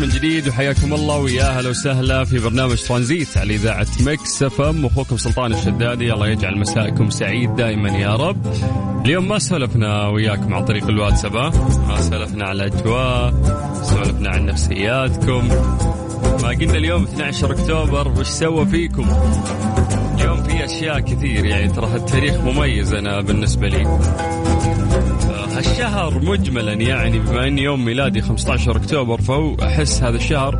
من جديد وحياكم الله ويا أهلا وسهلا في برنامج ترانزيت على إذاعة Mix FM أخوكم سلطان الشدادي الله يجعل مسائكم سعيد دائما يا رب. اليوم ما سولفنا وياكم عن طريق الواتساب ما سولفنا على الأجواء سولفنا عن نفسياتكم ما قلنا اليوم 12 أكتوبر وش سوى فيكم؟ اليوم في أشياء كثير يعني ترى التاريخ مميز أنا بالنسبة لي. الشهر مجملا يعني بما ان يوم ميلادي 15 أكتوبر فهو أحس هذا الشهر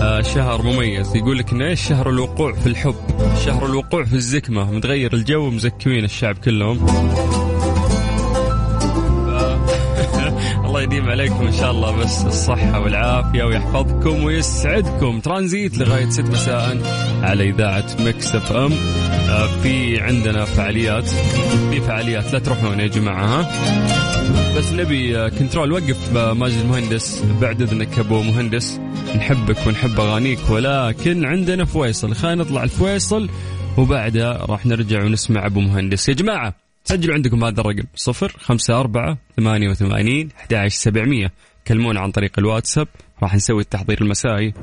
آه شهر مميز. يقول لك إنه شهر الوقوع في الحب شهر الوقوع في الزكمة. متغير الجو مزكمين الشعب كلهم. الله يديم عليكم إن شاء الله بس الصحة والعافية ويحفظكم ويسعدكم. ترانزيت لغاية ست مساء على إذاعة Mix FM. آه، في عندنا فعاليات في فعاليات لا تروحون يا جماعة ها؟ بس نبي آه، كنترول وقف آه، ماجد المهندس. بعد إذنك أبو مهندس. نحبك ونحب أغانيك ولكن عندنا فويصل. خلينا نطلع الفويصل وبعدها راح نرجع ونسمع أبو مهندس. يا جماعة سجلوا عندكم هذا الرقم. صفر خمسة أربعة ثمانية وثمانين أحد سبعمية. كلمونا عن طريق الواتساب. راح نسوي التحضير المسائي.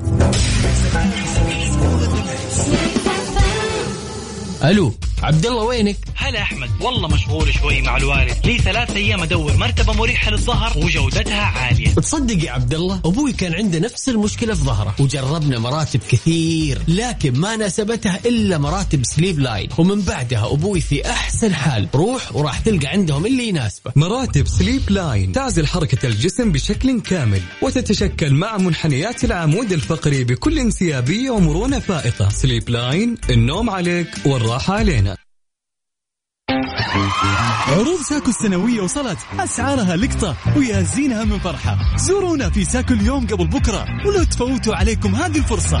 ألو. عبد الله وينك؟ هلا أحمد والله مشغول شوي مع الوالد. لي ثلاث أيام أدور مرتبة مريحة للظهر وجودتها عالية. تصدق يا عبد الله أبوي كان عنده نفس المشكلة في ظهره. وجربنا مراتب كثير لكن ما ناسبتها إلا مراتب سليب لاين ومن بعدها أبوي في أحسن حال روح وراح تلقى عندهم اللي يناسبه. مراتب سليب لاين تعزل حركة الجسم بشكل كامل وتتشكل مع منحنيات العمود الفقري بكل انسيابية ومرونة فائقة. سليب لاين النوم عليك والراحة علينا. عروض ساكو السنوية وصلت. أسعارها لقطة ويهزينها من فرحة. زورونا في ساكو اليوم قبل بكرة ولا تفوتوا عليكم هذه الفرصة.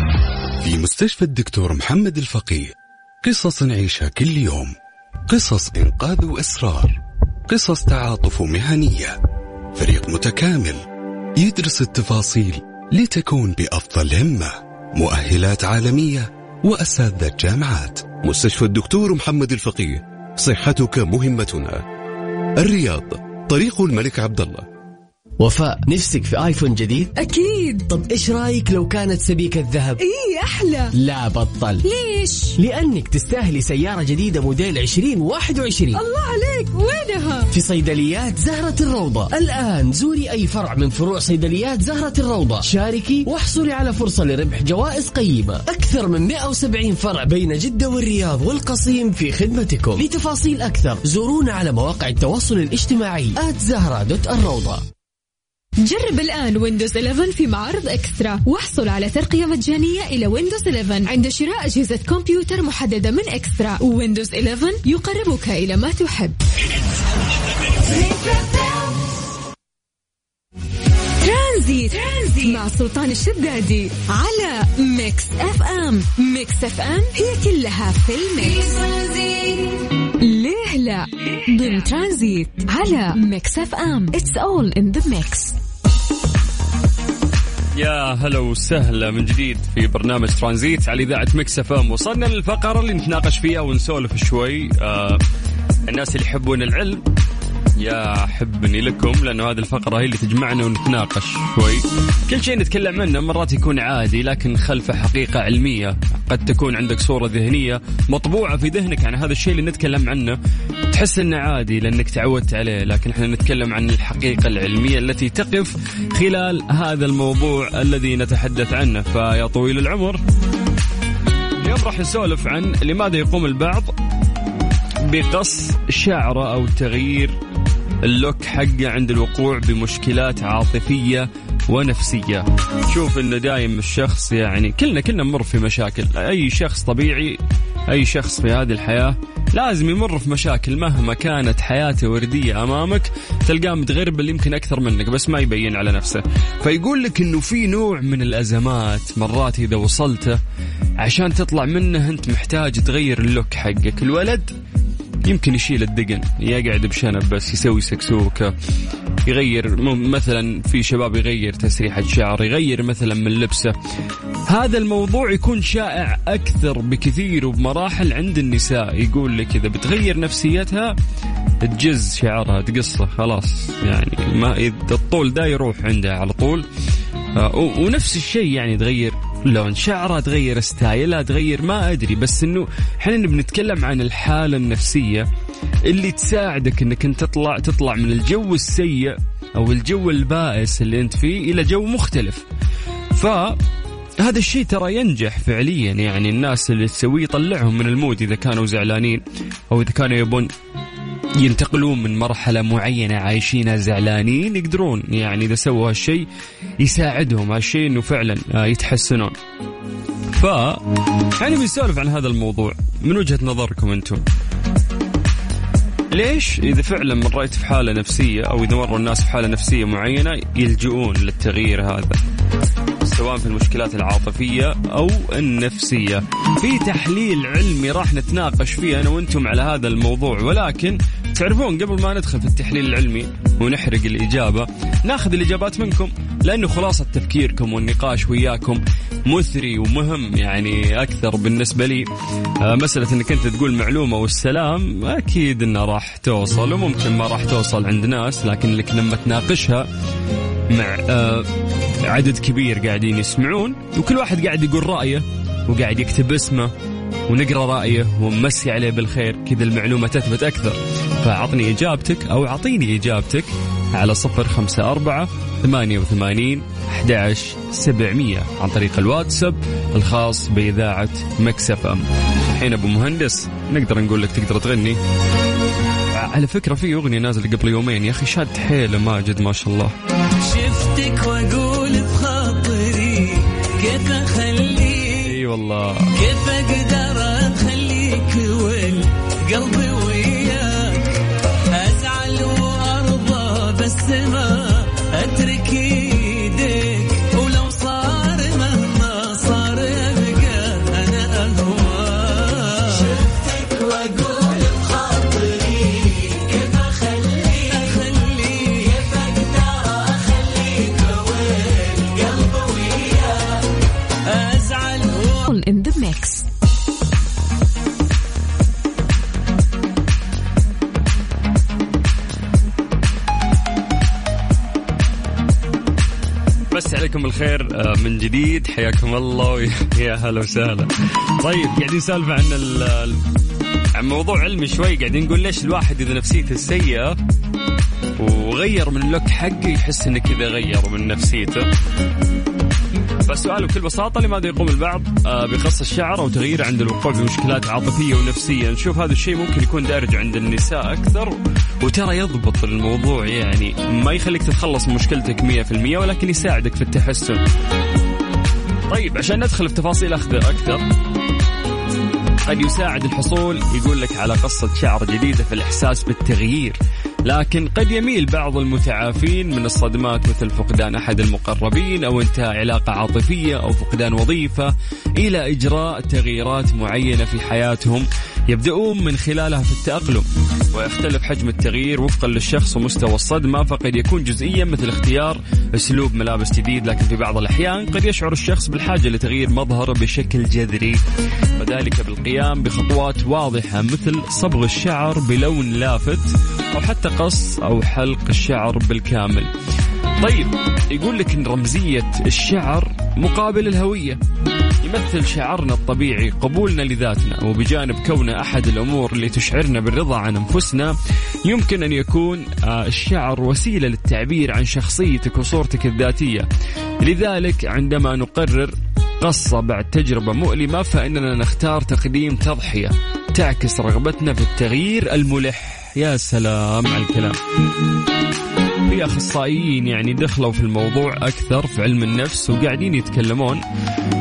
في مستشفى الدكتور محمد الفقيه قصص نعيشها كل يوم. قصص إنقاذ وإصرار قصص تعاطف مهنية. فريق متكامل يدرس التفاصيل لتكون بأفضل همة. مؤهلات عالمية وأساتذة جامعات. مستشفى الدكتور محمد الفقيه صحتك مهمتنا. الرياض طريق الملك عبد الله وفاء نفسك في آيفون جديد؟ أكيد. طب إيش رأيك لو كانت سبيكة ذهب؟ إي أحلى. لا بطل. ليش؟ لأنك تستاهلي سيارة جديدة موديل 2021 الله عليك وينها؟ في صيدليات زهرة الروضة. الآن زوري أي فرع من فروع صيدليات زهرة الروضة. شاركي واحصلي على فرصة لربح جوائز قيمة. أكثر من 170 فرع بين جدة والرياض والقصيم في خدمتكم. لتفاصيل أكثر زورونا على مواقع التواصل الاجتماعي. زهرة دوت الروضة. جرب الآن ويندوز 11 في معرض إكسترا. واحصل على ترقية مجانية إلى ويندوز 11 عند شراء أجهزة كمبيوتر محددة من إكسترا. ويندوز 11 يقربك إلى ما تحب. ترانزيت. ترانزيت مع سلطان الشدادي على ميكس اف ام ميكس اف ام هي كلها في ال mix. ليه لا ضمن ترانزيت على ميكس أف أم. it's all in the mix يا هلا وسهلا من جديد في برنامج ترانزيت على إذاعة مكس أف أم. وصلنا للفقرة اللي نتناقش فيها ونسولف شوي. آه الناس اللي يحبون العلم يا حبني لكم لأنه هذه الفقرة هي اللي تجمعنا ونتناقش شوي. كل شيء نتكلم عنه مرات يكون عادي لكن خلفه حقيقة علمية. قد تكون عندك صورة ذهنية مطبوعة في ذهنك عن هذا الشيء اللي نتكلم عنه. تحس إنه عادي لأنك تعودت عليه لكن إحنا نتكلم عن الحقيقة العلمية التي تقف خلال هذا الموضوع الذي نتحدث عنه. فيا طويل العمر. اليوم راح نسولف عن لماذا يقوم البعض بقص شعره أو تغيير اللوك حقه عند الوقوع بمشكلات عاطفية ونفسية. شوف إنه دايم الشخص يعني كلنا كلنا نمر في مشاكل. أي شخص طبيعي أي شخص في هذه الحياة لازم يمر في مشاكل مهما كانت حياته وردية أمامك تلقاه متغربل يمكن أكثر منك بس ما يبين على نفسه. فيقول لك إنه في نوع من الأزمات مرات إذا وصلته عشان تطلع منه أنت محتاج تغير اللوك حقك. الولد يمكن يشيل الدقن يقعد بشنب بس يسوي سكسوكة يغير مثلا في شباب يغير تسريحة شعر يغير مثلا من لبسه. هذا الموضوع يكون شائع أكثر بكثير وبمراحل عند النساء. يقول لك إذا بتغير نفسيتها تجز شعرها تقصه خلاص. يعني ما الطول ده يروح عندها على طول. آه، ونفس الشيء يعني تغير لون. شعرها تغير ستايلها تغير ما أدري بس إنه إحنا بنتكلم عن الحالة النفسية اللي تساعدك إنك أنت تطلع تطلع من الجو السيء أو الجو البائس اللي أنت فيه إلى جو مختلف. ف هذا الشيء ترى ينجح فعليا يعني الناس اللي تسويه يطلعهم من ال mood إذا كانوا زعلانين أو إذا كانوا يبون ينتقلون من مرحلة معينة عايشينها زعلانين يقدرون يعني إذا سووا هالشيء يساعدهم هالشيء إنه فعلا آه، يتحسنون. ف يعني بنسولف عن هذا الموضوع من وجهة نظركم أنتم. ليش إذا فعلا مريت في حالة نفسية أو إذا مروا الناس في حالة نفسية معينة يلجؤون للتغيير هذا؟ سواء في المشكلات العاطفية أو النفسية. في تحليل علمي راح نتناقش فيه أنا وأنتم على هذا الموضوع ولكن تعرفون قبل ما ندخل في التحليل العلمي ونحرق الإجابة ناخذ الإجابات منكم لأنه خلاصة تفكيركم والنقاش وياكم مثري ومهم يعني أكثر بالنسبة لي. آه، مسألة أنك أنت تقول معلومة والسلام أكيد أنها راح توصل وممكن ما راح توصل عند ناس لكن لك لما تناقشها مع آه، عدد كبير قاعدين يسمعون وكل واحد قاعد يقول رأيه وقاعد يكتب اسمه ونقرأ رأيه ونمسي عليه بالخير كذا المعلومة تثبت أكثر. فأعطني إجابتك أو أعطيني إجابتك على صفر خمسة أربعة ثمانية وثمانين أحد سبعمية عن طريق الواتساب الخاص بإذاعة مكسف أم. الحين أبو مهندس نقدر نقول لك تقدر تغني؟ على فكرة في أغنية نازلة قبل يومين يا أخي شاد حيلة ماجد ما شاء الله. شفتك وأقول بخاطري كيف أخليك؟ إي والله. كيف أقدر أخليك والقلب بس عليكم الخير آه، من جديد. حياكم الله ويا هلا وسهلا. طيب قاعدين نسولف عن ال- عن موضوع علمي شوي. قاعدين نقول ليش الواحد إذا نفسيته سيئة وغير من اللوك حقه يحس إنه كذا غير من نفسيته. فالسؤال بكل بساطة لماذا يقوم البعض آه، بقص الشعر أو تغييره عند الوقوع بمشكلات عاطفية ونفسية؟ نشوف هذا الشيء ممكن يكون دارج عند النساء أكثر. وترى يضبط الموضوع يعني ما يخليك تتخلص من مشكلتك 100% ولكن يساعدك في التحسن. طيب عشان ندخل في تفاصيل أكثر قد يساعد الحصول يقول لك على قصة شعر جديدة في الإحساس بالتغيير. لكن قد يميل بعض المتعافين من الصدمات مثل فقدان أحد المقربين أو انتهاء علاقة عاطفية أو فقدان وظيفة إلى إجراء تغييرات معينة في حياتهم. يبدأون من خلالها في التأقلم ويختلف حجم التغيير وفقا للشخص ومستوى الصدمة فقد يكون جزئيا مثل اختيار أسلوب ملابس جديد لكن في بعض الأحيان قد يشعر الشخص بالحاجة لتغيير مظهره بشكل جذري وذلك بالقيام بخطوات واضحة مثل صبغ الشعر بلون لافت أو حتى قص أو حلق الشعر بالكامل. طيب يقول لك إن رمزية الشعر مقابل الهوية. يمثل شعرنا الطبيعي قبولنا لذاتنا وبجانب كونه أحد الأمور اللي تشعرنا بالرضا عن أنفسنا يمكن أن يكون آه، الشعر وسيلة للتعبير عن شخصيتك وصورتك الذاتية. لذلك عندما نقرر قصة بعد تجربة مؤلمة فإننا نختار تقديم تضحية تعكس رغبتنا في التغيير الملح. يا سلام على الكلام. في أخصائيين يعني دخلوا في الموضوع أكثر في علم النفس وقاعدين يتكلمون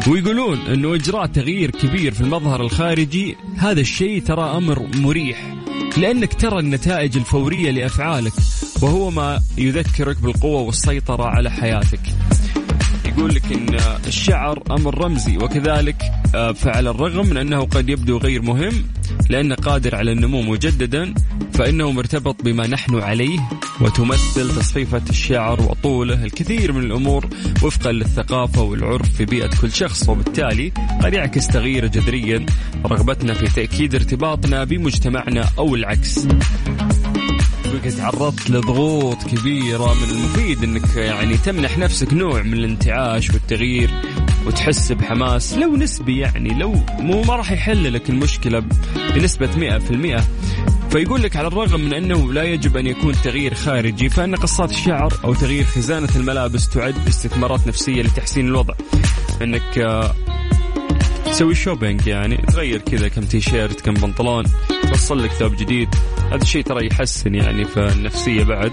ويقولون إنه إجراء تغيير كبير في المظهر الخارجي هذا الشيء ترى أمر مريح لأنك ترى النتائج الفورية لأفعالك وهو ما يذكرك بالقوة والسيطرة على حياتك. يقول لك إن الشعر أمر رمزي وكذلك آه، فعلى الرغم من أنه قد يبدو غير مهم لأنه قادر على النمو مجددا فإنه مرتبط بما نحن عليه وتمثل تصفيفه الشعر وطوله الكثير من الأمور وفقا للثقافة والعرف في بيئة كل شخص وبالتالي قد يعكس تغيير جذريا رغبتنا في تأكيد ارتباطنا بمجتمعنا أو العكس. بك تعرضت لضغوط كبيرة من المفيد إنك يعني تمنح نفسك نوع من الانتعاش والتغيير وتحس بحماس. لو نسبي يعني لو مو ما راح يحل لك المشكلة بنسبة 100% فيقول لك على الرغم من أنه لا يجب أن يكون تغيير خارجي فإن قصات الشعر أو تغيير خزانة الملابس تعد استثمارات نفسية لتحسين الوضع. إنك آه، تسوي shopping يعني تغير كذا كم تي شيرت كم بنطلون توصل لك ثوب جديد. هذا الشيء ترى يحسن يعني في النفسية بعد.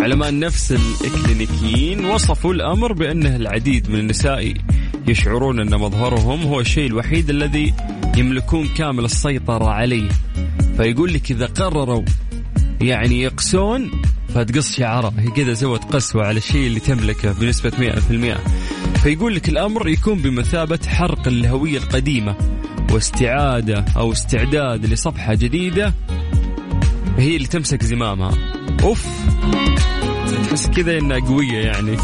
علماء النفس الإكلينيكيين وصفوا الأمر بأنه العديد من النساء يشعرون أن مظهرهم هو الشيء الوحيد الذي يملكون كامل السيطرة عليه. فيقول لك إذا قرروا يعني يقسون فتقص شعرها. هي كذا سوت قسوة على الشيء اللي تملكه بنسبة 100% فيقول لك الأمر يكون بمثابة حرق الهوية القديمة واستعادة أو استعداد لصفحة جديدة هي اللي تمسك زمامها. أوف. تحس كذا إنها قوية يعني.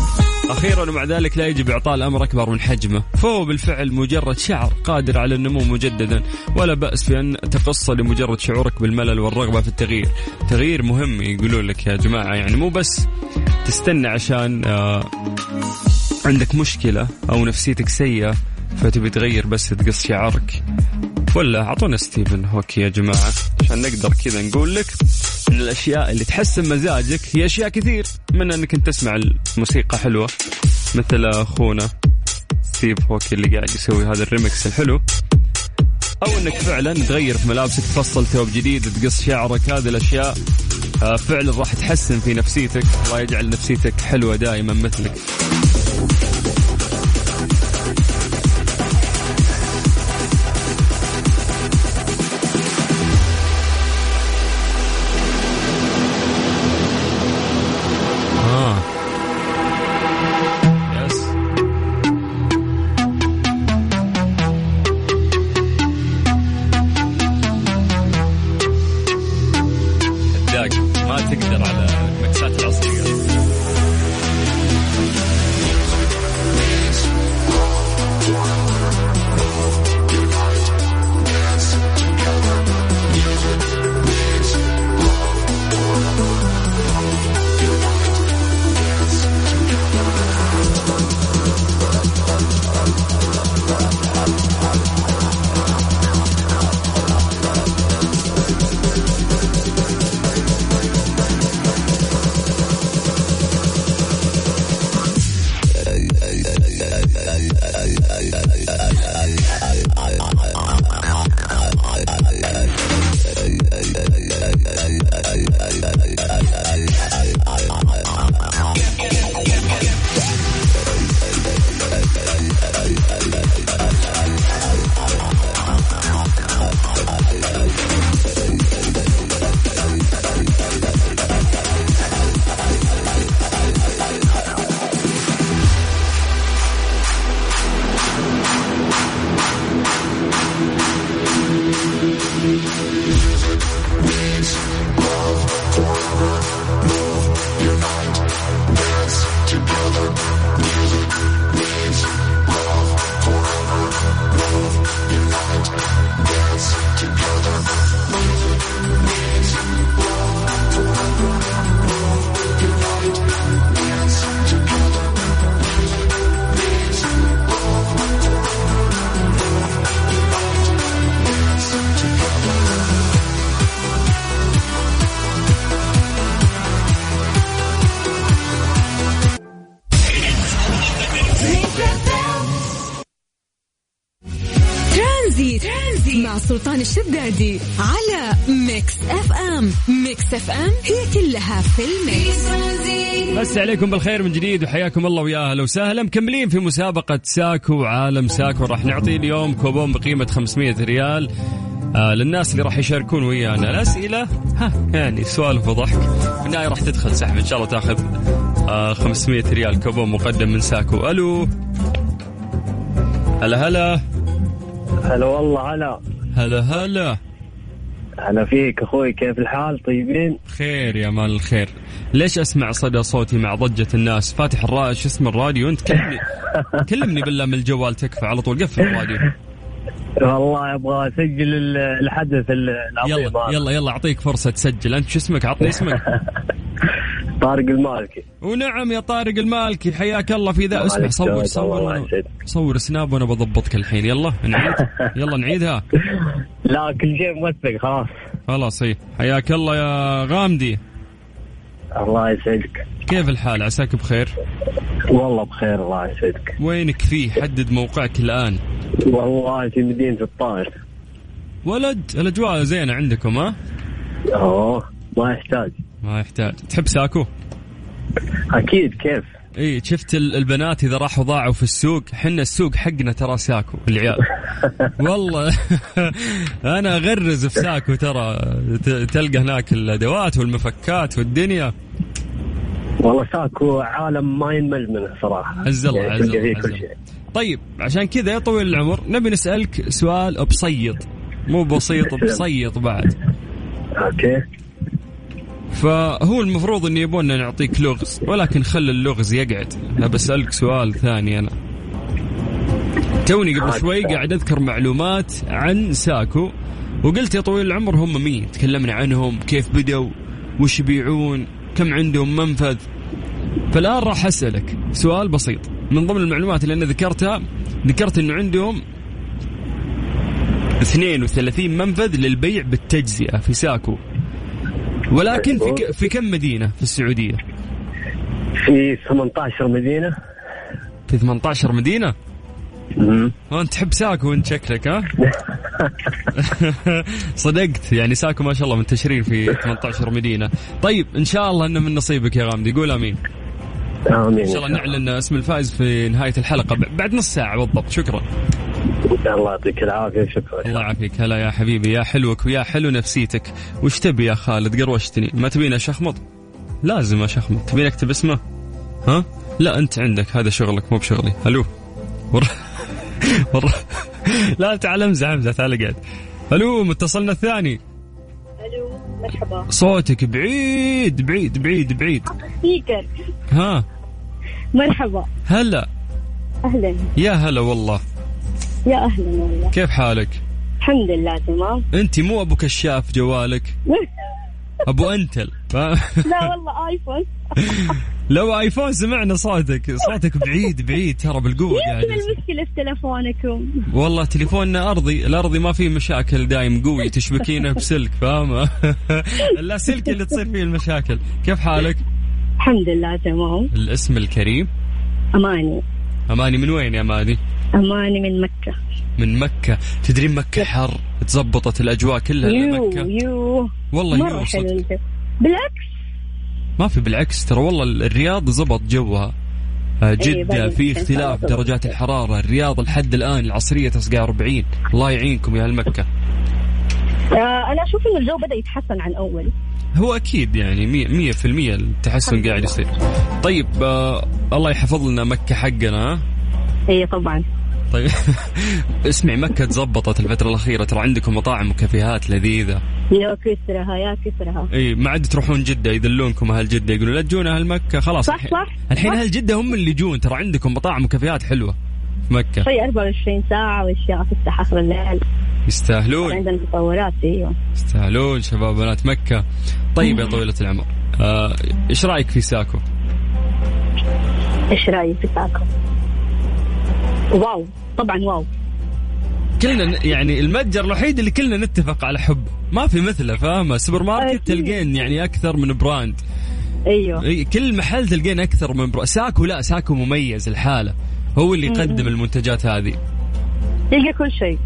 أخيرا ومع ذلك لا يجب إعطاء الأمر أكبر من حجمه. فهو بالفعل مجرد شعر قادر على النمو مجددا. ولا بأس في ان تقص لمجرد شعورك بالملل والرغبة في التغيير. تغيير مهم يقولون لك يا جماعة يعني مو بس تستنى عشان آه عندك مشكلة أو نفسيتك سيئة فتبي تغير بس تقص شعرك ولا أعطونا ستيفن هوكي يا جماعة عشان نقدر كذا نقول لك من الأشياء اللي تحسن مزاجك هي أشياء كثير من أنك أنت تسمع الموسيقى حلوة مثل أخونا ستيف هوكي اللي قاعد يسوي هذا الريمكس الحلو أو إنك فعلا تغير في ملابسك تفصل ثوب جديد تقص شعرك هذه الأشياء آه، فعلا راح تحسن في نفسيتك الله يجعل نفسيتك حلوة دائما مثلك. سلطان الشدادي على ميكس اف ام. ميكس اف ام هي كلها في ال mix. بس عليكم بالخير من جديد وحياكم الله ويا أهلا وسهلا. مكملين في مسابقة ساكو عالم ساكو. راح نعطي اليوم كوبون بقيمة 500 ريال. آه للناس اللي راح يشاركون ويانا. الأسئلة؟ ها يعني سوالف وضحك في النهاية راح تدخل سحب. إن شاء الله تاخذ آه 500 ريال كوبون مقدم من ساكو. ألو. هلا هلا. هلا والله هلا. هلا هلا. هلا فيك أخوي كيف الحال؟ طيبين؟ خير يا مال الخير. ليش أسمع صدى صوتي مع ضجة الناس؟ فاتح الرا شو اسم الراديو؟ أنت كلمني. كلمني بالله من الجوال تكفى على طول. قفل الراديو. والله أبغى اسجل ال- الحدث ال- العظيم يلا. يلا يلا أعطيك فرصة تسجل. أنت شو اسمك؟ عطني اسمك. طارق المالكي. ونعم يا طارق المالكي. حياك الله في ذا. اسمع صور صور. صور سناب وأنا بضبطك الحين. يلا نعيد. يلا نعيدها. لا كل شيء موثق خلاص. خلاص اي حياك الله يا غامدي. الله يسعدك. كيف الحال؟ عساك بخير؟ والله بخير الله يسعدك. وينك فيه؟ حدد موقعك الآن. والله في مدينة الطائر. ولد الأجواء زينة عندكم ها؟ أوه ما يحتاج. ما يحتاج. تحب ساكو؟ أكيد كيف؟ اي شفت ال- البنات إذا راحوا ضاعوا في السوق حنا السوق حقنا ترى ساكو العيال. والله. أنا أغرز في ساكو ترى تلقى هناك الأدوات والمفكات والدنيا. والله ساكو عالم ما ينمل منه صراحة. عز الله يعني عز الله كل. شيء. طيب عشان كذا يا طويل العمر نبي نسألك سؤال بسيط. مو بسيط بسيط بعد. أوكي. فهو المفروض إن يبوننا نعطيك لغز ولكن خل اللغز يقعد. أنا بسألك سؤال ثاني أنا. توني قبل شوي قاعد أذكر معلومات عن ساكو وقلت يا طويل العمر هم مين؟ تكلمنا عنهم كيف بدوا وش يبيعون كم عندهم منفذ. فالآن راح أسألك سؤال بسيط. من ضمن المعلومات اللي أنا ذكرتها ذكرت إنه عندهم 32 منفذ للبيع بالتجزئة في ساكو. ولكن في ك- في كم مدينة في السعودية؟ في 18 مدينة في 18 مدينة؟ وانت تحب ساكو انت شكلك ها؟ صدقت يعني ساكو ما شاء الله منتشرين في 18 مدينة. طيب إن شاء الله إنه من نصيبك يا غامدي قول آمين. آمين إن شاء الله نعلن اسم الفائز في نهاية الحلقة بعد نص ساعة بالضبط شكرا. الله يعطيك العافية. شكرا. الله يعافيك. هلا يا حبيبي يا حلوك ويا حلو نفسيتك. وش تبي يا خالد؟ قروشتني ما تبيني اشخمط لازم اشخمط تبيني اكتب اسمه؟ ها؟ لا انت عندك. هذا شغلك مو بشغلي. ألو. ور... ور... لا تعال امزح امزح. تعال قاعد ألو متصلنا الثاني. ألو مرحبا. صوتك بعيد بعيد بعيد بعيد. سبيكر. ها. مرحبا. هلا. أهلا. يا هلا والله. يا أهلا والله. كيف حالك؟ الحمد لله تمام. أنت مو أبو كشاف جوالك؟ أبو أنتل ف... لا والله آيفون. لو آيفون سمعنا صوتك صوتك بعيد بعيد ترى بالقوة قاعد. يصير. المشكلة في تلفونكم. والله تليفوننا أرضي الأرضي ما فيه مشاكل دايم قوي تشبكينه بسلك فاهمه لا سلك اللي تصير فيه المشاكل. كيف حالك؟ الحمد لله تمام. الاسم الكريم؟ أماني. أماني من وين يا أماني؟ أماني من مكة. من مكة. تدرين مكة حر؟ تزبطت الأجواء كلها يو لمكة يو. والله مرة يو حلو. بالعكس. ما في بالعكس ترى والله الرياض زبط جوها. آه، جدة بعدين في اختلاف. درجات الحرارة. الرياض لحد الآن العصرية تسقى 40 الله يعينكم يا هالمكة آه أنا أشوف إنه الجو بدأ يتحسن عن أول. هو أكيد يعني مية, مية في المية التحسن الحمد قاعد. يصير. طيب آه الله يحفظ لنا مكة حقنا؟ اي طبعا. طيب. اسمعي مكة تزبطت الفترة الأخيرة. ترى عندكم مطاعم وكافيهات لذيذة. يا كسرها يا كسرها. إي ما عاد تروحون جدة يذلونكم أهل جدة. يقولون لا تجون أهل مكة. خلاص صح الحين- صح الحين. أهل جدة هم اللي يجون. ترى عندكم مطاعم وكافيهات حلوة في مكة. شيء 24 ساعة وأشياء تفتح اخر الليل يستاهلون. عندنا تطورات إيوه. يستاهلون شباب بنات مكة. طيب يا طويلة العمر. آه، إيش رأيك في ساكو؟ إيش رأيك في ساكو؟ wow طبعا wow. كلنا يعني المتجر الوحيد اللي كلنا نتفق على حبه ما في مثله فاهمة؟ سوبر ماركت. تلقين يعني أكثر من براند. أيوه. كل محل تلقين أكثر من براند. ساكو لا ساكو مميز الحالة. هو اللي يقدم المنتجات هذه. تلقى كل شيء.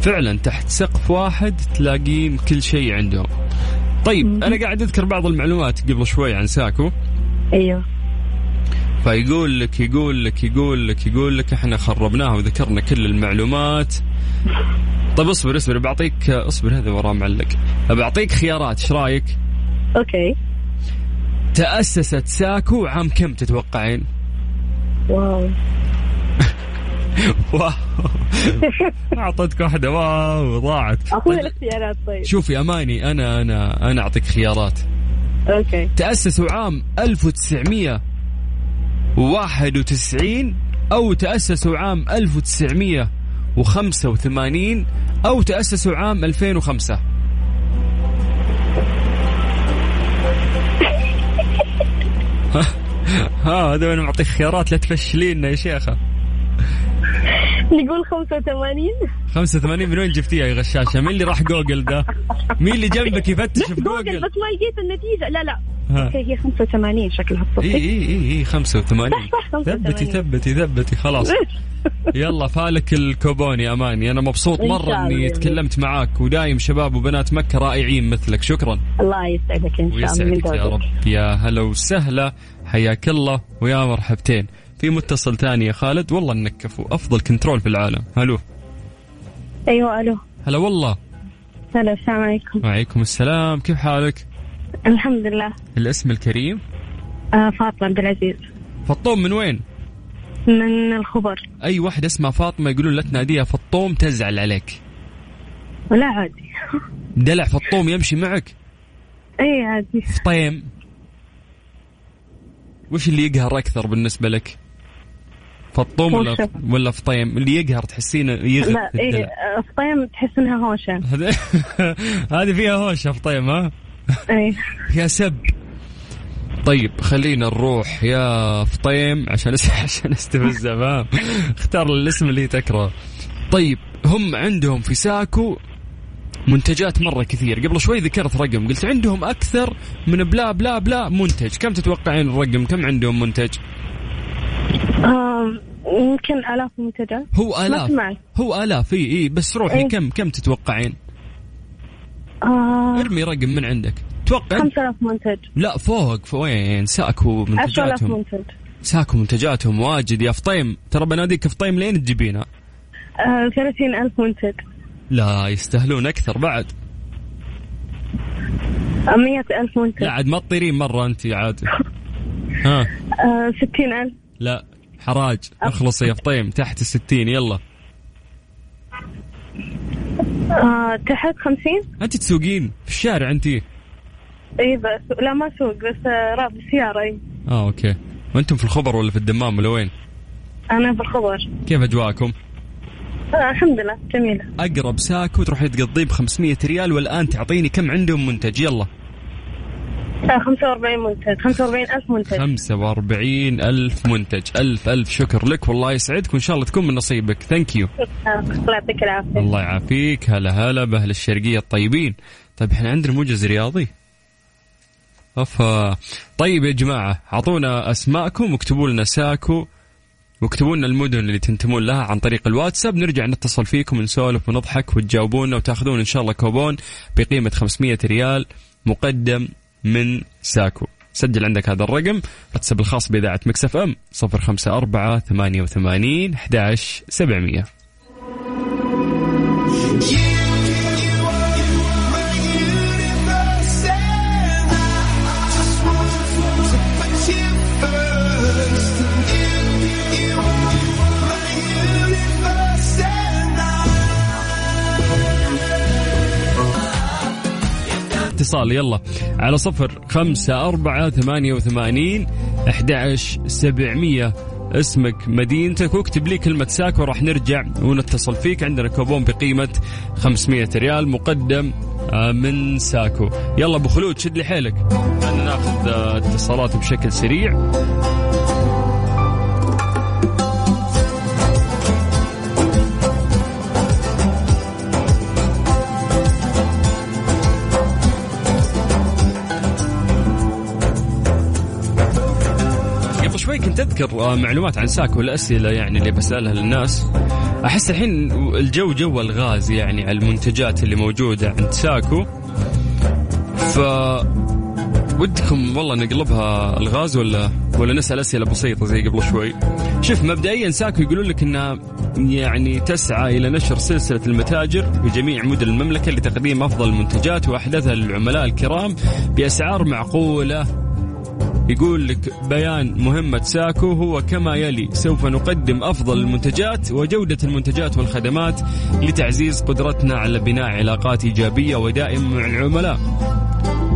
فعلا تحت سقف واحد تلاقين كل شيء عندهم. طيب أنا قاعد أذكر بعض المعلومات قبل شوي عن ساكو. أيوه. فيقول لك يقول لك يقول لك يقول لك إحنا خربناها وذكرنا كل المعلومات. طيب اصبر اصبر بعطيك اصبر هذا وراه معلق. بعطيك خيارات إيش رأيك؟ أوكي. تأسست ساكو عام كم تتوقعين؟ wow. wow. اعطيتك واحدة. wow ضاعت. اعطيني الاختيارات طيب. شوفي أماني أنا أنا أنا أعطيك خيارات. okay. تأسسوا عام 1991 أو تأسسوا عام 1985 أو تأسسوا عام 2005 ها هذا أنا معطيك خيارات لا تفشلينا يا شيخة نقول 85 85 من وين جبتيها يا غشاشة؟ مين اللي راح جوجل ده؟ مين اللي جنبك يفتش في جوجل؟ بس ما لقيت النتيجة لا لا هي 85 شكلها تصدق إي إي إي 85 صح صح 85 ثبتي ثبتي ثبتي خلاص. يلا فالك الكوبون يا أماني. أنا مبسوط مرة. إني تكلمت معاك ودايم شباب وبنات مكة رائعين مثلك. شكرا. الله يسعدك إن شاء الله ويسعدك يا. رب. يا هلا وسهلا. حياك الله ويا مرحبتين. في متصل ثاني يا خالد؟ والله إنك كفو. أفضل كنترول في العالم. هلو. أيوه ألو. هلا والله. هلا السلام عليكم. وعليكم السلام. كيف حالك؟ الحمد لله الاسم الكريم؟ آه فاطمة عبد العزيز. فطوم من وين؟ من الخبر. أي واحدة اسمها فاطمة يقولون لا تناديها فطوم تزعل عليك. ولا عادي. دلع فطوم يمشي معك؟ إي عادي. فطيم. وش اللي يقهر أكثر بالنسبة لك؟ فطوم ولا؟ ولا فطيم؟ اللي يقهر تحسينه يغث لا آه، فطيم تحس إنها هوشة. هذا- هذه فيها هوشة فطيم ها؟ اي فيها سب. طيب خلينا نروح يا فطيم عشان. عشان استفزها فاهم اختار الاسم اللي تكره. طيب هم عندهم في ساكو منتجات مرة كثير. قبل شوي ذكرت رقم. قلت عندهم أكثر من بلا بلا بلا منتج. كم تتوقعين الرقم؟ كم عندهم منتج؟ آه، يمكن آلاف منتجات. هو آلاف. هو آلاف. إي إي بس روحي إيه. كم كم تتوقعين؟ آه ارمي رقم من عندك. توقع؟ 5000 منتج. لا فوق وين ساكو 10000 منتجاتهم منتج. ساكو منتجاتهم واجد يا فطيم. ترى بناديك فطيم لين تجيبينها آه 30000 منتج. لا يستاهلون أكثر بعد. آه 100000 منتج. لا عاد ما تطيرين مرة أنت عاد. ها؟ آه 60000 لا حراج. اخلصي يا فطيم تحت الستين يلا. آه تحت 50 أنت تسوقين في الشارع أنت؟ إي بس لا ما أسوق بس آه راب سيارة إي. آه okay. وأنتم في الخبر ولا في الدمام ولا وين؟ أنا في الخبر. كيف أجواءكم؟ آه الحمد لله جميلة. أقرب ساكو تروحي تقضيه ب 500 ريال والآن تعطيني كم عندهم منتج؟ يلا. 45 منتج. 45000 منتج. 45 ألف منتج. ألف ألف شكر لك. والله يسعدك وإن شاء الله تكون من نصيبك. thank you الله يعطيك العافية. الله يعافيك. هلا هلا بأهل الشرقية الطيبين. طيب إحنا عندنا موجز رياضي. أفا. طيب يا جماعة أعطونا أسماءكم واكتبوا لنا ساكو. واكتبوا لنا المدن اللي تنتمون لها عن طريق الواتساب. نرجع نتصل فيكم ونسولف ونضحك وتجاوبونا وتأخذون إن شاء الله كوبون بقيمة 500 ريال مقدم. من ساكو. سجل عندك هذا الرقم واتساب الخاص بإذاعة ميكس أف أم 054 88 11 700 اتصال. يلا على صفر خمسة أربعة ثمانية وثمانين أحد سبعمية. اسمك مدينتك واكتب لي كلمة ساكو راح نرجع ونتصل فيك. عندنا كوبون بقيمة 500 ريال مقدم آه، من ساكو. يلا أبو خلود شد لي حيلك خلينا ناخذ آه، اتصالات بشكل سريع؟ اذكر آه، معلومات عن ساكو الأسئلة يعني اللي بسألها للناس. أحس الحين الجو جو الغاز يعني على المنتجات اللي موجودة عند ساكو. ف ودكم والله نقلبها الغاز ولا ولا نسأل أسئلة بسيطة زي قبل شوي. شوف مبدئيا ساكو يقولون لك إنها يعني تسعى إلى نشر سلسلة المتاجر في جميع مدن المملكة لتقديم أفضل المنتجات وأحدثها للعملاء الكرام بأسعار معقولة. يقول لك بيان مهمة ساكو هو كما يلي سوف نقدم أفضل المنتجات وجودة المنتجات والخدمات لتعزيز قدرتنا على بناء علاقات إيجابية ودائمة مع العملاء.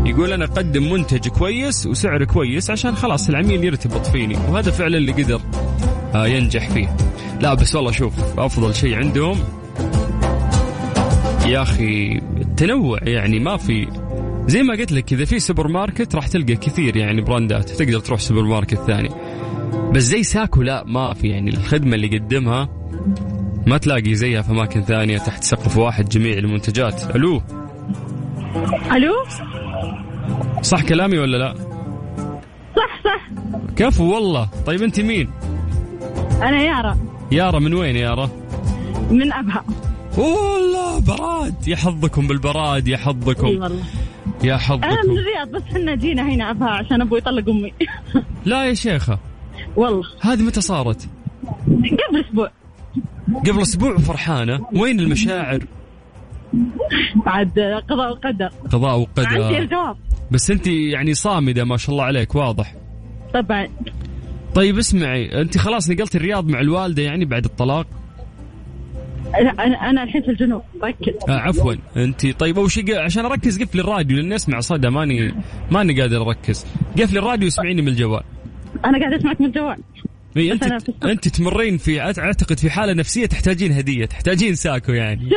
يقول أنا أقدم منتج كويس وسعر كويس عشان خلاص العميل يرتبط فيني وهذا فعلا اللي قدر آه، ينجح فيه. لا بس والله شوف أفضل شيء عندهم يا أخي التنوع يعني ما في زي ما قلت لك إذا في سوبر ماركت راح تلقى كثير يعني براندات تقدر تروح سوبر ماركت ثاني. بس زي ساكو لا ما في يعني الخدمة اللي يقدمها ما تلاقي زيها في أماكن ثانية تحت سقف واحد جميع المنتجات. ألو؟ ألو؟ صح كلامي ولا لا؟ صح صح. كفو والله. طيب أنت مين؟ أنا يارا. يارا من وين يارا؟ من أبها. والله براد يا حظكم بالبراد يا حظكم. والله. يا أنا من الرياض بس حنا جينا هنا أبها عشان أبوي يطلق أمي. لا يا شيخة. والله. هذه متى صارت؟ قبل أسبوع. قبل أسبوع فرحانة. وين المشاعر؟ بعد قضاء وقدر. قضاء عندي وقدر الجواب. بس أنت يعني صامدة ما شاء الله عليك واضح. طبعا. طيب اسمعي أنت خلاص نقلت الرياض مع الوالدة يعني بعد الطلاق؟ أنا أنا الحين في الجنوب ركز آه عفوا. انت طيب أول شيء أركز اركز قفلي الراديو لأني أسمع صدى ماني ماني قادر أركز. قفلي الراديو واسمعيني من الجوال. أنا قاعد أسمعك من الجوال. إي انت انت تمرين في أعتقد في حالة نفسية تحتاجين هدية تحتاجين ساكو يعني.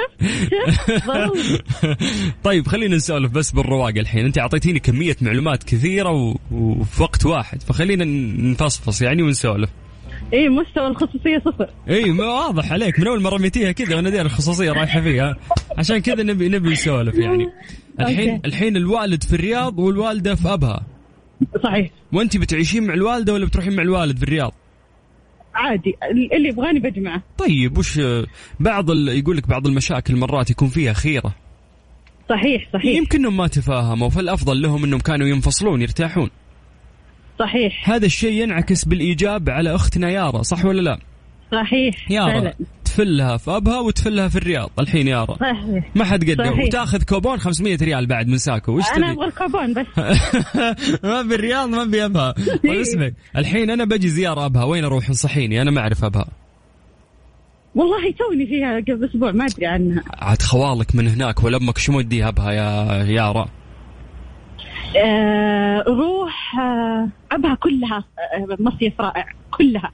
طيب خلينا نسولف بس بالرواق الحين. انت أعطيتيني كمية معلومات كثيرة. وفي وقت واحد فخلينا نفصفص يعني ونسولف. اي مستوى الخصوصية صفر. اي واضح عليك. من أول ما رميتيها كذا وأنا داير الخصوصية رايحة فيها. عشان كذا نبي نبي نسولف يعني. الحين okay. الحين الوالد في الرياض والوالدة في أبها. صحيح. وانت بتعيشين مع الوالدة ولا بتروحين مع الوالد في الرياض؟ عادي. اللي يبغاني بجمعه. طيب وش بعض ال... يقول لك بعض المشاكل مرات يكون فيها خيرة. صحيح صحيح. يمكن إنهم ما تفاهموا فالأفضل لهم إنهم كانوا ينفصلون يرتاحون. صحيح. هذا الشيء ينعكس بالإيجاب على أختنا يارا صح ولا لا؟ صحيح يارا فعلا. تفلها في أبها وتفلها في الرياض الحين يارا. صحيح. ما حد قدم صحيح. وتأخذ كوبون 500 ريال بعد من ساكو. وش أنا؟ أبغى الكوبون بس. ما بالرياض ما بأبها طيب اسمعي الحين أنا بجي زيارة أبها. وين أروح؟ انصحيني أنا ما أعرف أبها. والله توني فيها قبل أسبوع ما أدري عنها. عاد خوالك من هناك ولا أمك شو موديها أبها يا يارا؟ روح آه أبها كلها آه مصيف رائع كلها.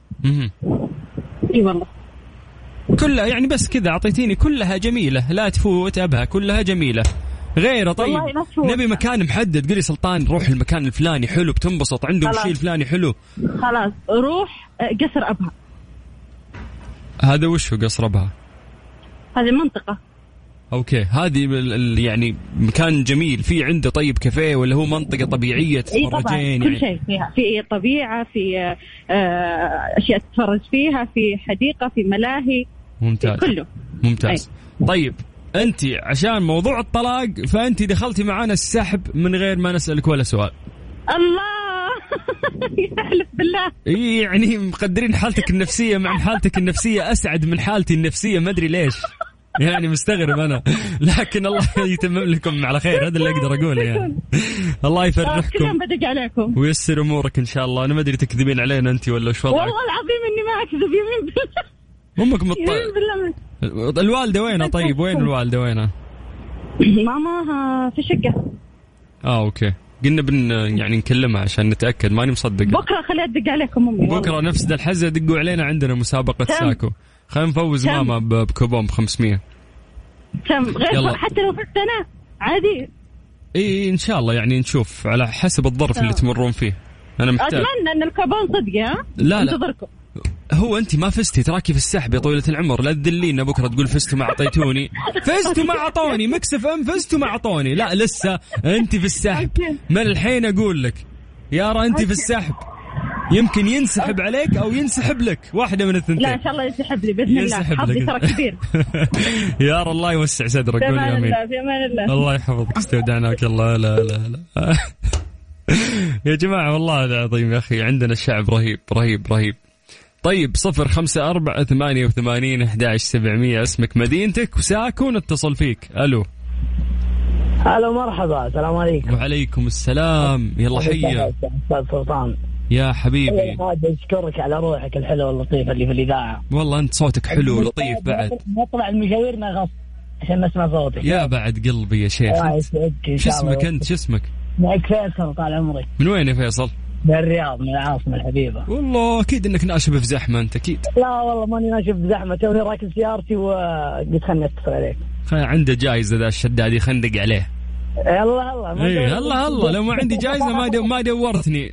إي والله. كلها يعني بس كذا أعطيتيني كلها جميلة. لا تفوت أبها كلها جميلة. غيرة طيب. نبي مكان محدد. قولي سلطان روح المكان الفلاني حلو بتنبسط. عندهم. شيء الفلاني حلو؟ خلاص. روح آه قصر أبها. هذا وش هو قصر أبها؟ هذه منطقه okay. هذه ال- ال- يعني مكان جميل. في عنده طيب كافيه ولا هو منطقة طبيعية تتفرجين كل يعني؟ شيء فيها. في طبيعة في آه أشياء تتفرج فيها في حديقة في ملاهي في ممتاز. كله. ممتاز. طيب أنت عشان موضوع الطلاق فأنت دخلتي معانا السحب من غير ما نسألك ولا سؤال. الله! يحلف بالله. يعني مقدرين حالتك النفسية مع حالتك النفسية أسعد من حالتي النفسية ما أدري ليش. يعني مستغرب أنا. لكن الله يتمم لكم على خير هذا اللي أقدر أقوله يعني. الله آه، يفرحكم بدق عليكم. ويسر أمورك إن شاء الله. أنا ما أدري تكذبين علينا أنت ولا وش وضعك. والله العظيم إني ما أكذب يمين بالله. أمك مط... الوالدة وينها طيب؟ وين الوالدة وينها؟ ماما آه، في شقة. آه okay. قلنا بن يعني نكلمها عشان نتأكد. ماني مصدق. بكرة خليها تدق عليكم أمي. بكرة نفس ذا الحزة دقوا علينا عندنا مسابقة؟ ساكو. خلينا نفوز؟ ماما بكوبون ب 500 كم؟ غير يلا. حتى لو فزت أنا عادي. إي إن شاء الله يعني نشوف على حسب الظرف اللي. تمرون فيه. أنا محتاج. أتمنى أن الكوبون صدق ها؟ لا، لا. أنتظركم. هو أنت ما فزتي تراكي في السحب يا طويلة العمر. لا تدلينا بكره تقول فزتوا ما أعطيتوني. فزتوا ما أعطوني. مكسف إم فزتوا ما أعطوني. لا لسه أنت في السحب. من الحين أقول لك يارا أنت في السحب. يمكن ينسحب عليك أو ينسحب لك. واحدة من الثنتين. لا إن شاء الله ينسحب لي بإذن الله. ينسحب حظي. ترى كبير. يا الله يوسع صدرك. في أمان أمين. الله في أمان الله. الله يحفظك. استودعناك الله. لا لا لا. يا جماعة والله العظيم يا أخي. عندنا الشعب رهيب رهيب رهيب. طيب صفر خمسة أربعة ثمانية وثمانين أحد سبعمية. اسمك مدينتك وساكو نتصل فيك. ألو. هلا مرحبا. السلام عليكم. وعليكم السلام. يلا حيا. أستاذ سلطان. يا حبيبي. أشكرك على روحك الحلوه واللطيفه اللي في الإذاعة. والله أنت صوتك حلو ولطيف بعد. نطلع المشاويرنا غصب عشان نسمع صوتك. يا بعد قلبي يا شيخ. شو. اسمك أنت؟ شو اسمك؟ معك فيصل طال عمرك. من وين يا فيصل؟ من الرياض من العاصمة الحبيبة. والله أكيد إنك ناشب في زحمة أنت أكيد. لا والله ماني ماشي بزحمه توني راكب سيارتي وقلت خلني أتصل عليك. عنده جايزة ذا الشداد يخندق عليه. يلا اي أدري- الله الله لو ما عندي جايزة ما دو ما دورتني.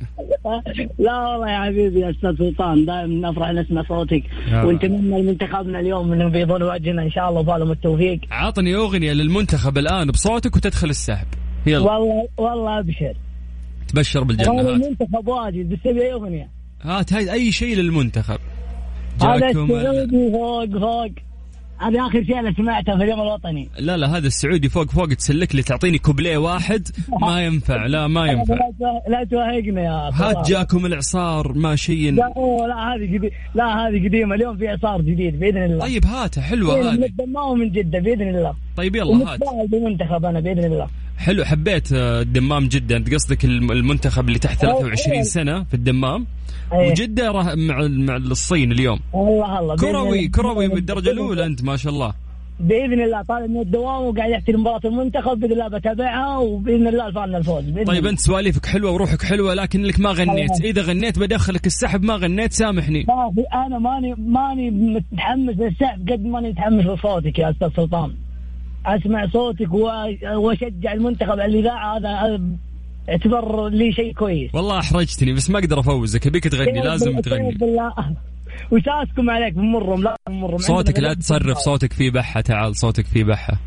لا والله يا حبيبي يا أستاذ سلطان دائما نفرح نسمع صوتك. ونتمنى لمنتخبنا اليوم انه بيضون وجهنا إن شاء الله وبالهم التوفيق. عطني أغنية للمنتخب الآن بصوتك وتدخل السحب. يلا. والله والله أبشر. تبشر والله بالجنه هات. المنتخب واجد. بس ابي أغنية؟ هات هاي أي شيء للمنتخب. هذا جاكم السعودي فوق فوق. هذه آخر شيء أنا سمعته في اليوم الوطني. لا لا هذا السعودي فوق فوق تسلك لي تعطيني كوبليه واحد. ما ينفع لا ما ينفع. لا تو- لا توهقنا يا هات. جاكم الإعصار ما شيء. لا هذه جديد لا هذه قديمة. اليوم في إعصار جديد بإذن الله. طيب هاته حلوة من هذه. الدمام من جدة بإذن الله. طيب يلا هات. بالمنتخب أنا بإذن الله. حلو حبيت آه، الدمام جدا. انت قصدك الم- المنتخب اللي تحت 23 سنة في الدمام؟ أيه. وجدة راه مع مع الصين اليوم الله الله كروي. كروي بالدرجة الأولى أنت ما شاء الله بإذن الله طالع من الدوام وقاعد يحترم مباراه المنتخب بإذن الله بتابعها وبإذن الله الفعلنا الفوز بإذن طيب. أنت سواليفك حلوة وروحك حلوة لكن لك ما غنيت إذا غنيت بدخلك السحب ما غنيت سامحني ما في أنا ماني ماني متحمس للسحب قد ماني متحمس لصوتك يا أستاذ سلطان أسمع صوتك وأشجع المنتخب على الاذاعه هذا هذا يعتبر لي شيء كويس. والله أحرجتني بس ما أقدر أفوزك. أبيك تغني لازم تغني. بالله. وساسكم عليك بمرهم لا بمرهم. صوتك لا تصرف صوتك فيه بحة تعال صوتك فيه بحة.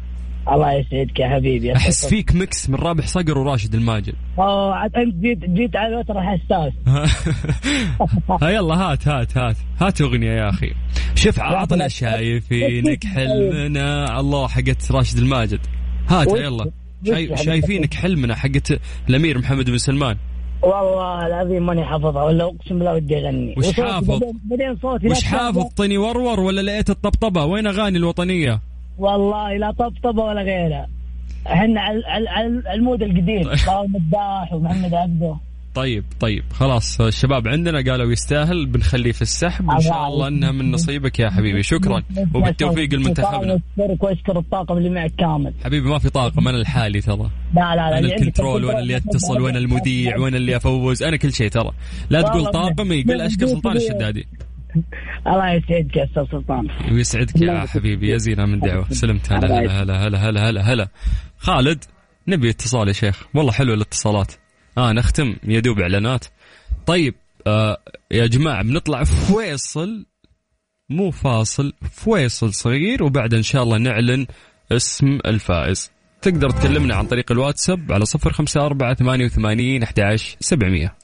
الله يسعدك يا حبيبي يا أحس فيك ميكس من رابح صقر وراشد الماجد. آه عاد أنت جيت جيت على فتره حساس. يلا هات هات هات. هات أغنية يا أخي. شوف عطنا شايفينك حلمنا الله حقت راشد الماجد. هات يلا. شايف شايفينك حلمنا حقت الأمير محمد بن سلمان. والله العظيم ماني حافظها ولا أقسم بالله ودي أغني. وش حافظ؟ بعدين- صوتي وش حافظ طني ورور ولا لقيت الطبطبة؟ وين أغاني الوطنية؟ والله لا طبطبة ولا غيرها. إحنا على المود القديم. طارق مداح ومحمد عبده. طيب طيب. خلاص الشباب عندنا قالوا يستاهل بنخليه في السحب وإن شاء الله إنها من نصيبك يا حبيبي. شكرا. وبالتوفيق لمنتخبنا أشكرك وأشكر الطاقم اللي معك كامل. حبيبي ما في طاقم. أنا الحالي ترى. لا لا لا. أنا الكنترول وأنا اللي أتصل وأنا المذيع وأنا اللي أفوز. أنا كل شيء ترى. لا تقول طاقم يقول اشكر سلطان الشدادي. الله يسعدك يا أستاذ سلطان. ويسعدك يا حبيبي. يا زينة من دعوة. سلمت. هلا هلا هلا هلا هلا هلا هلا. خالد نبي اتصال يا شيخ. والله حلو الاتصالات. آه نختم. يدوب إعلانات. طيب آه يا جماعة بنطلع فويصل مو فاصل فويصل صغير وبعد إن شاء الله نعلن اسم الفائز. تقدر تكلمنا عن طريق الواتساب على صفر خمسة أربعة ثمانية وثمانين أحد عشر سبعمية.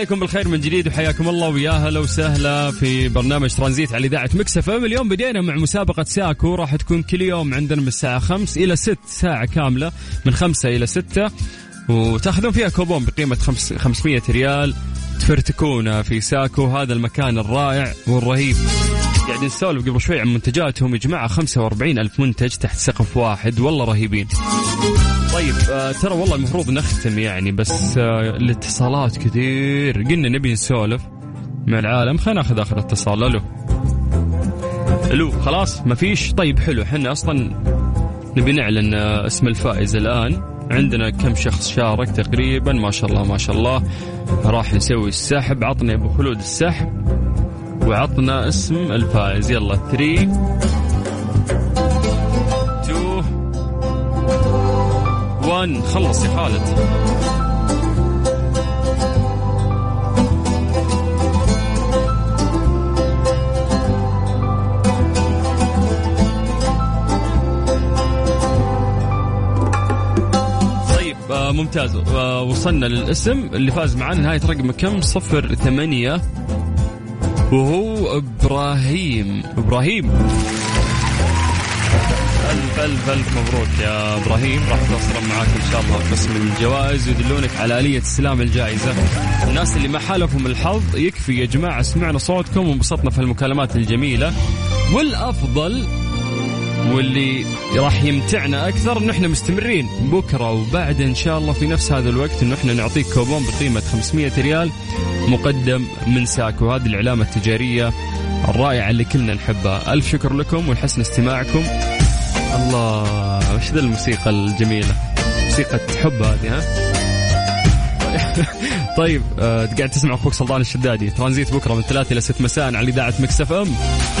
عليكم بالخير من جديد وحياكم الله ويا هلا وسهلا في برنامج ترانزيت على إذاعة ميكس إف إم. اليوم بدينا مع مسابقة ساكو. راح تكون كل يوم عندنا من الساعة 5 إلى 6 ساعة كاملة من 5 إلى 6 وتأخذون فيها كوبون بقيمة خمس- 500 ريال. تفرتكونا في ساكو هذا المكان الرائع والرهيب. قاعدين نسولف قبل شوي عن منتجاتهم. يا جماعة 45 ألف منتج تحت سقف واحد. والله رهيبين. طيب آه ترى والله المفروض نختم يعني بس آه الاتصالات كثير. قلنا نبي نسولف مع العالم. خلينا ناخذ آخر اتصال. ألو. ألو خلاص ما فيش؟ طيب حلو. إحنا أصلا نبي نعلن آه اسم الفائز الآن. عندنا كم شخص شارك تقريبا؟ ما شاء الله ما شاء الله. راح نسوي السحب. عطنا أبو خلود السحب. وعطنا اسم الفائز. يلا 3 1 خلص يا طيب آه، ممتاز. آه وصلنا للاسم. اللي فاز معنا نهاية رقم كم؟ صفر ثمانية. وهو إبراهيم. إبراهيم. الف الف الف مبروك يا إبراهيم. راح توصلون معاك إن شاء الله قسم الجوائز ويدلونك على آلية استلام الجائزة. الناس اللي ما حالفهم الحظ يكفي يا جماعة سمعنا صوتكم وانبسطنا في المكالمات الجميلة. والأفضل واللي راح يمتعنا أكثر انه إحنا مستمرين. بكرة وبعد إن شاء الله في نفس هذا الوقت انه إحنا نعطيك كوبون بقيمة 500 ريال مقدم من ساكو. هذه العلامة التجارية الرائعة اللي كلنا نحبها. ألف شكر لكم ولحسن استماعكم. الله وش ذا الموسيقى الجميلة؟ موسيقى حب هذه ها؟ طيب آه، قاعد تسمع أخوك سلطان الشدادي. ترانزيت بكرة من ثلاثة إلى ست مساء على إذاعة مكسف أم.